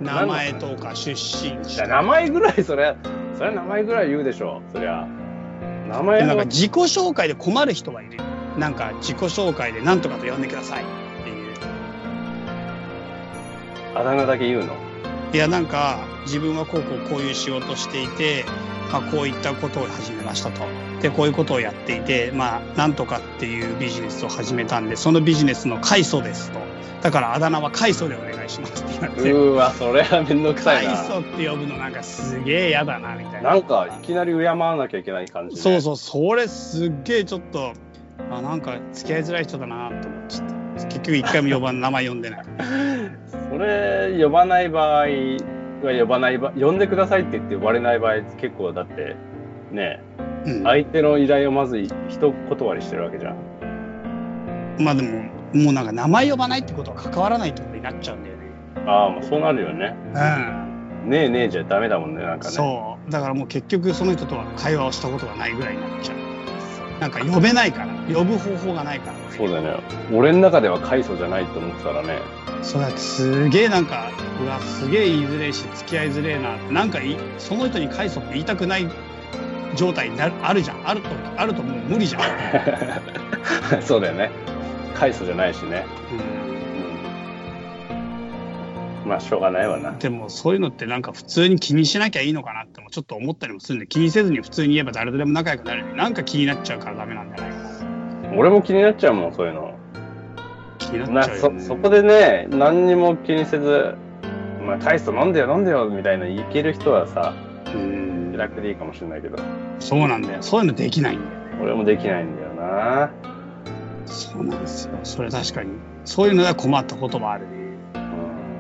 名前とか出身地じゃあ名前ぐらい、それ、それは名前ぐらい言うでしょ。そりゃ。名前のなんか自己紹介で困る人がいるよ。なんか自己紹介で何とかと呼んでくださいっていう。あだ名だけ言うの？いやなんか自分はこうこうこういう仕事をしていて、まあ、こういったことを始めましたと。でこういうことをやっていてまあなんとかっていうビジネスを始めたんでそのビジネスの開祖ですと。だからあだ名は開祖でお願いしますって言われて。うーわ、それはめんどくさいな。開祖って呼ぶのなんかすげえ嫌だなみたいな。なんか、いきなり敬わなきゃいけない感じ、ね。そうそう、それすっげえちょっと、あ、なんか付き合いづらい人だなと思っちゃった。結局一回も呼ばん、名前呼んでない。それ、呼ばない場合は呼ばない場呼んでくださいって言って呼ばれない場合、結構だって、ね、うん。相手の依頼をまず一断りしてるわけじゃん。まあでも、もうなんか名前呼ばないってことは関わらないってことになっちゃうんだよね。ああ、もうそうなるよね。うん。ねえねえじゃダメだもんね、なんかね。そう。だからもう結局その人とは会話をしたことがないぐらいになっちゃう。なんか呼べないから。呼ぶ方法がないから。そうだよね。俺の中では快祖じゃないと思ってたらね。そうだってすげえなんか、うわ、すげえ言いづれえし、付き合いづれえな。なんかい、その人に返そうって言いたくない状態になる、あるじゃん。あると、あるともう無理じゃん。そうだよね。快速じゃないしね。うん。まあ、しょうがないわな。でもそういうのってなんか普通に気にしなきゃいいのかなってもちょっと思ったりもするんで気にせずに普通に言えば誰とでも仲良くなるなんか気になっちゃうからダメなんじゃない？かな俺も気になっちゃうもん、そういうの。気にななっちゃうよ、ね、そそこでね、何にも気にせず、まあ、大スト飲んでよ飲んでよみたいな言いける人はさ、うん。気楽でいいかもしれないけど、そうなんだよ。そういうのできないんだよ。ね俺もできないんだよな。そうなんですよ。それ確かに。そういうのでは困ったこともあるね。う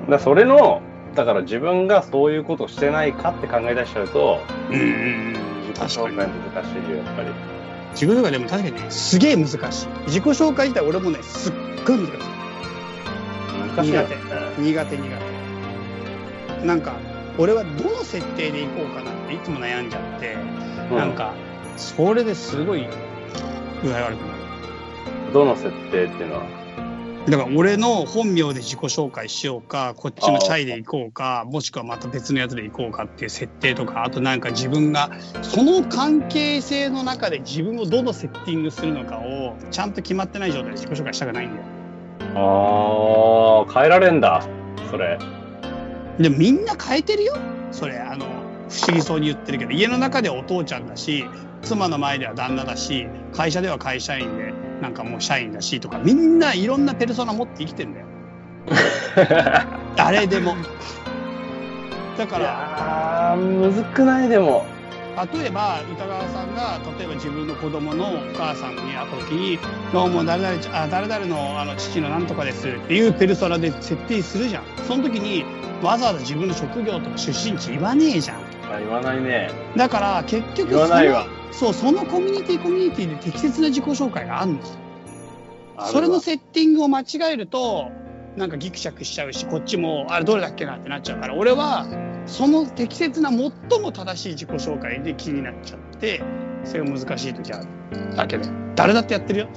ん、だそれの、だから自分がそういうことをしてないかって考え出しちゃうと、うんうん確かに。難しいよ、やっぱり。自己紹介でも確かにねすげえ難しい。自己紹介自体俺もねすっごい難しい。難しいよね。苦手苦手。なんか俺はどの設定でいこうかなっていつも悩んじゃって、うん。なんかそれですごい具合悪くなる。どの設定っていうのは？だから俺の本名で自己紹介しようかこっちのチャイで行こうかもしくはまた別のやつで行こうかっていう設定とかあとなんか自分がその関係性の中で自分をどのセッティングするのかをちゃんと決まってない状態で自己紹介したくないんだよああ、変えられんだ。それ。でもみんな変えてるよそれあの不思議そうに言ってるけど家の中ではお父ちゃんだし妻の前では旦那だし会社では会社員でなんかもう社員だしとかみんないろんなペルソナ持って生きてんだよ。誰でも。だかいらむずくないでも。例えば歌川さんが例えば自分の子供のお母さんに会った時に「どうも誰々ちあ誰々のあの父のなんとかです」っていうペルソナで設定するじゃん。その時にわざわざ自分の職業とか出身地言わねえじゃん。あ言わないね。だから結局言わないわそうそのコミュニティコミュニティで適切な自己紹介があるのあるわ。それのセッティングを間違えるとなんかギクシャクしちゃうしこっちもあれどれだっけなってなっちゃうから俺はその適切な最も正しい自己紹介で気になっちゃってそれが難しい時ある。だけで誰だってやってるよ。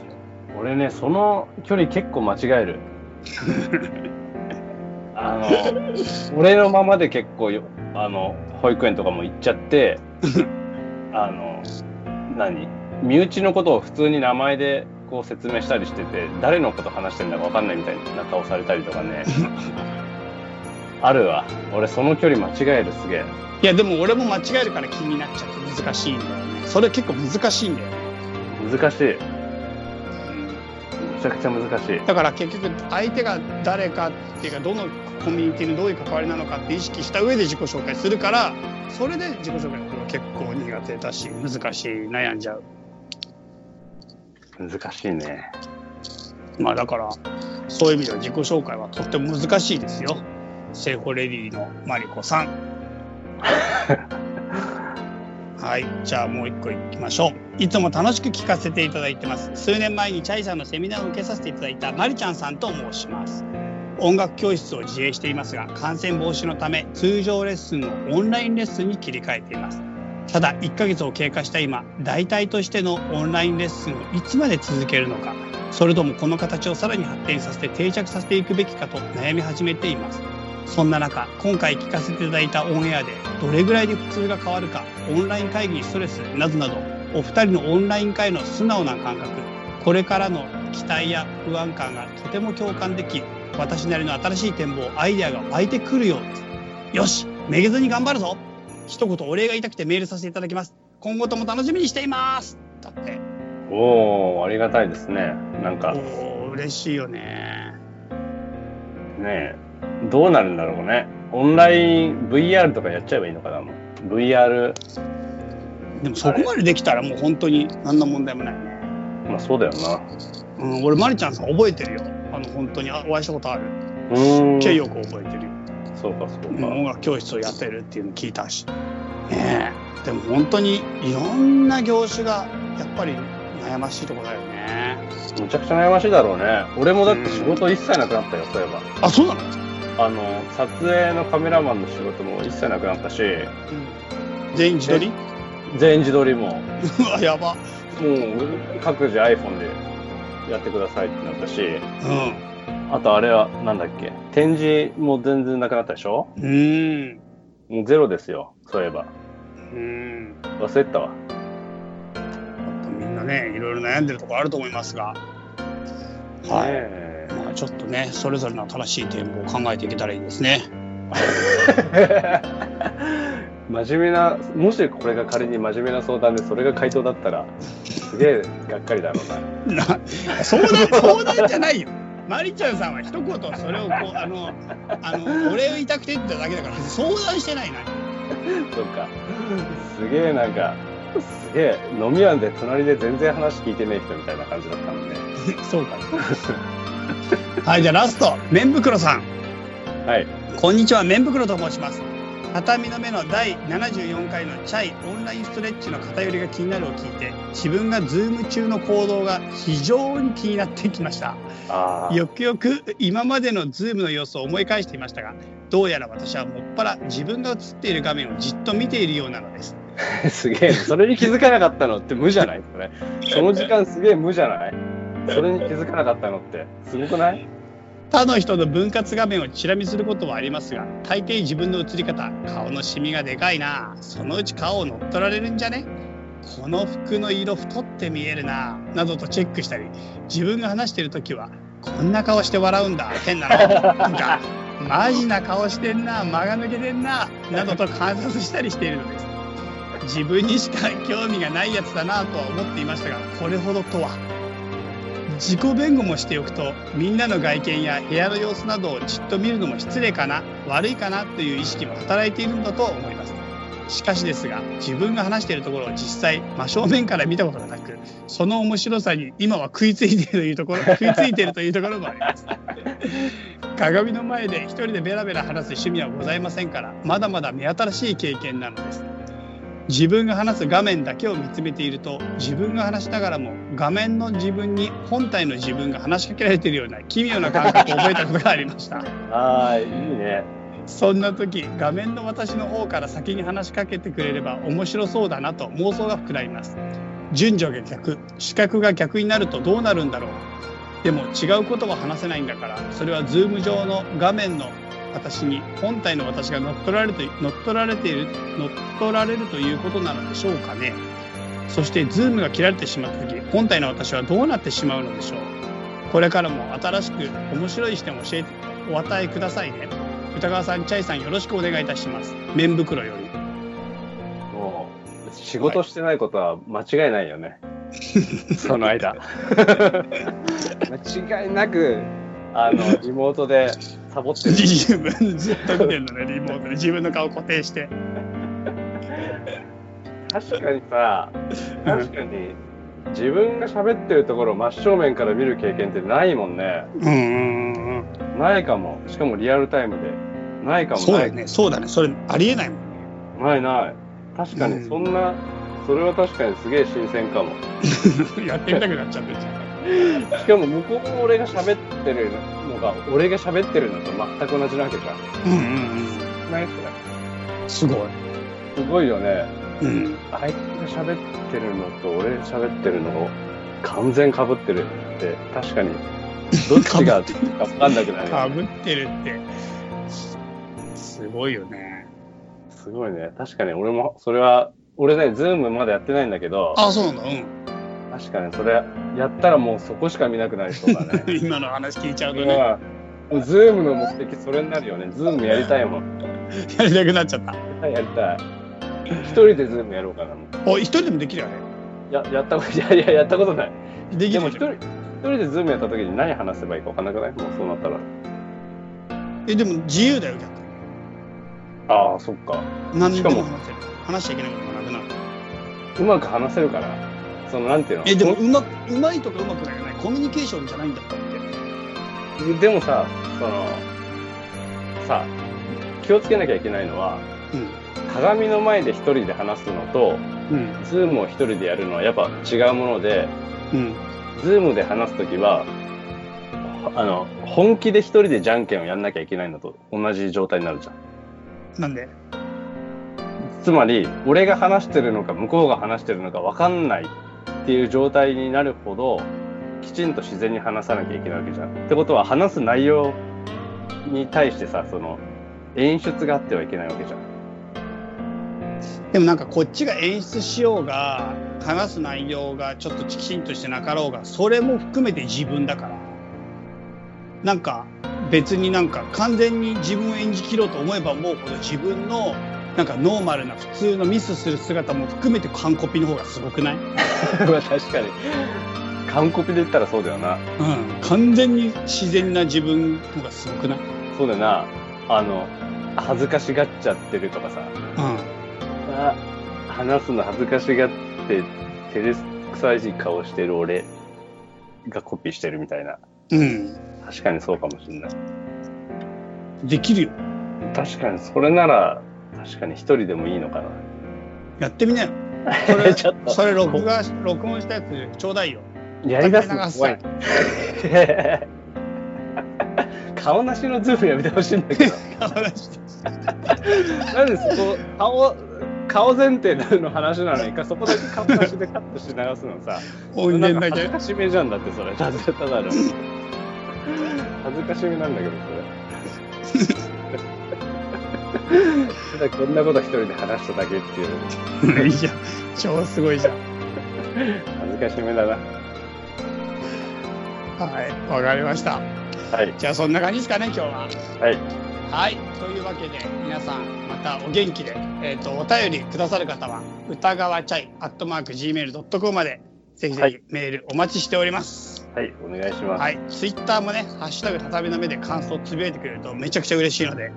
俺ね、その距離結構間違える。あの、俺のままで結構よ、あの、保育園とかも行っちゃって、あの、何？身内のことを普通に名前でこう説明したりしてて、誰のこと話してんだかわかんないみたいな顔されたりとかね。あるわ。俺その距離間違えるすげえ。いやでも俺も間違えるから気になっちゃって難しいんだよねそれ結構難しいんだよね難しい。めちゃくちゃ難しい。だから結局相手が誰かっていうかどのコミュニティにどういう関わりなのかって意識した上で自己紹介するからそれで自己紹介結構苦手だし難しい。悩んじゃう。難しいね。まあだからそういう意味では自己紹介はとっても難しいですよ。セイホレディのマリコさん。はいじゃあもう一個いきましょう。いつも楽しく聞かせていただいてます。数年前にチャイさんのセミナーを受けさせていただいたマリちゃんさんと申します。音楽教室を自営していますが感染防止のため通常レッスンのオンラインレッスンに切り替えていますただ1ヶ月を経過した今代替としてのオンラインレッスンをいつまで続けるのかそれともこの形をさらに発展させて定着させていくべきかと悩み始めています。そんな中今回聞かせていただいたオンエアでどれぐらいで普通が変わるかオンライン会議にストレスなどなどお二人のオンライン会の素直な感覚これからの期待や不安感がとても共感でき私なりの新しい展望アイデアが湧いてくるようです。よしめげずに頑張るぞ。一言お礼が言いたくてメールさせていただきます今後とも楽しみにしていますだっておー、ありがたいですね。なんか、ねおー嬉しいよねえ、どうなるんだろうね。オンライン、VR とかやっちゃえばいいのかなもう VR、でもそこまでできたらもう本当に何の問題もないねまあそうだよな。うん、俺、マリちゃんさん覚えてるよ。あの、本当にあお会いしたことある。うーん。けよく覚えてるよ。そうか、そううんか。音楽教室をやってるっていうの聞いたし。ねえ。でも本当にいろんな業種がやっぱり悩ましいとこだよね。むちゃくちゃ悩ましいだろうね。俺もだって仕事一切なくなったよ、そういえば。あ、そうなのあの、撮影のカメラマンの仕事も一切なくなったし、うん。全員自撮り？全員自撮りも、うわ、やば。もう各自 iPhone でやってくださいってなったし、うん。あとあれはなんだっけ？展示も全然なくなったでしょ？うーん。もうゼロですよ、そういえば。うん。忘れてたわ。やっぱみんなね、いろいろ悩んでるところあると思いますが、はい。ねまあ、ちょっとね、それぞれの新しい展望を考えていけたらいいですね。え 真面目な、もしこれが仮に真面目な相談でそれが回答だったら、すげえがっかりだろうな。な相談、相談じゃないよ。マリちゃんさんは一言それをこう、あの、あの、お礼を言いたくてって言っただけだから、相談してないな。そっか。すげえなんか、すげえ飲み屋で隣で全然話聞いてねえ人みたいな感じだったんで。そうかな。はい、じゃあラスト、麺袋さん。はい。こんにちは、麺袋と申します。畳の目の第74回のチャイオンラインストレッチの偏りが気になるを聞いて、自分が Zoom 中の行動が非常に気になってきました。あよくよく今までの Zoom の様子を思い返していましたが、どうやら私はもっぱら自分が映っている画面をじっと見ているようなのです。あ、すげえ。それに気づかなかったのって無じゃないそれ。その時間すげえ無じゃないそれに気づかなかったのって、すごくない他の人の分割画面をチラ見することはありますが大抵自分の映り方顔のシミがでかいな。そのうち顔を乗っ取られるんじゃね？この服の色太って見えるな。などとチェックしたり自分が話してる時はこんな顔して笑うんだ。変なの。なんかマジな顔してんな。間が抜けてんな。などと観察したりしているのです。自分にしか興味がないやつだなとは思っていましたがこれほどとは。自己弁護もしておくとみんなの外見や部屋の様子などをじっと見るのも失礼かな悪いかなという意識も働いているんだと思います。しかしですが自分が話しているところを実際真正面から見たことがなくその面白さに今は食いついているというところ 食いついているというところもあります。鏡の前で一人でベラベラ話す趣味はございませんからまだまだ目新しい経験なのです自分が話す画面だけを見つめていると自分が話しながらも画面の自分に本体の自分が話しかけられているような奇妙な感覚を覚えたことがありました。ああ、いいね。そんな時画面の私の方から先に話しかけてくれれば面白そうだなと妄想が膨らみます。順序が逆視覚が逆になるとどうなるんだろう。でも違うことは話せないんだからそれは Zoom 上の画面の私に本体の私が乗っ取られると乗っ取られている乗っ取られるということなのでしょうかね。そして Zoom が切られてしまった時本体の私はどうなってしまうのでしょう。これからも新しく面白い視点を教えてお与えくださいね。歌川さんチャイさんよろしくお願いいたします。麺袋より。もう、仕事してないことは間違いないよね。その間。間違いなく、あの、リモートでサボってる。自分ずっと見てるのねリモートで自分の顔固定して確かにさ、確かに、自分が喋ってるところを真正面から見る経験ってないもんね。うんないかも。しかもリアルタイムで。ないかもない。そうだよねそうだねそれありえないもんねないない。確かに、そんな、それは確かにすげえ新鮮かも。やってみたくなっちゃってるじゃんしかも向こうも俺が喋ってるのが、俺が喋ってるのと全く同じなわけじゃん。うん。うん。うん。ないそれ。すごいすごいよね。うん。相手が喋ってるのと俺が喋ってるのを完全被ってるって、確かに、どっちが分かん。なくなるね、かぶってるってすごいよねすごいね。確かに俺も、それは、俺ね、 Zoom まだやってないん。だけど、あそうなん。だうん。確かにそれ、やったらもうそこしか見なくなりそうだね。今の話聞いちゃうとねうん。 Zoom の目的それになるよね。 Zoom やりたいもん。やりたくなっちゃったやりたい。一人で Zoom やろうかな。お一人でもできるよねや、やったこと、いやいや、やったことない。できも一人、一人で Zoom やった時に何話せばいいか分かんなくない？もうそうなったら。えでも自由だよ逆にああ、そっか。何でもしかも話せる話しちゃいけないこともなくなるうまく話せるから。その、なんていうの？えでもうまうまいとかうまくないよねコミュニケーションじゃないんだったってでもさ、その、さ、気をつけなきゃいけないのは、鏡の前で一人で話すのと、うん。うん Zoom を一人でやるのはやっぱ違うもので、うん。 Zoom で話すときは、あの、本気で一人でじゃんけんをやんなきゃいけないのと同じ状態になるじゃん。なんで？つまり、俺が話してるのか向こうが話してるのか分かんないっていう状態になるほど、きちんと自然に話さなきゃいけないわけじゃん。ってことは、話す内容に対してさ、その、演出があってはいけないわけじゃん。でもなんかこっちが演出しようが話す内容がちょっときちんとしてなかろうが、それも含めて自分だから。なんか、別になんか完全に自分を演じきろうと思えば思うほど自分のなんかノーマルな普通のミスする姿も含めて完コピの方がすごくない？ま あ確かに。完コピで言ったらそうだよな。うん。完全に自然な自分の方がすごくない？そうだよな。あの、恥ずかしがっちゃってるとかさ。うん。あ話すの恥ずかしがって、照れくさい顔してる俺がコピーしてるみたいな。うん。確かにそうかもしれない。できるよ。確かにそれなら、確かに一人でもいいのかな。やってみなよ。それ、ちょっとそれ録画、録音したやつちょうだいよ。やりだすの怖い。顔なしのズームやめてほしいんだけど。なんでそこ、顔、顔前提の話なのにか、そこだけ顔なしでカットして流すのさ。音源だけ恥ず。かしめじゃんだってそれ。ただの。恥ずかしめなんだけど、それ。ただこんなこと一人で話しただけっていう、いいじゃん。超すごいじゃん。恥ずかしめだな。はい。わかりました。はい。じゃあそんな感じですかね、今日は。はい。はい。というわけで、皆さん、またお元気で、えっ、と、お便りくださる方は、歌川チャイ、アットマーク、gmail.com まで、ぜひぜひはいメールお待ちしております。はい、お願いします。はい。ツイッターもね、ハッシュタグ畳の目で感想をつぶやいてくれるとめちゃくちゃ嬉しいので、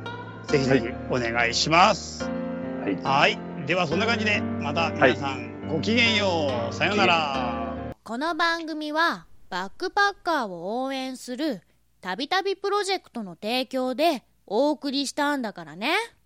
ぜひぜひお願いします。はい。はい。では、そんな感じで、また皆さん、ごきげんよう。さようなら。この番組はバックパッカーを応援するたびたびプロジェクトの提供でお送りしたんだからね。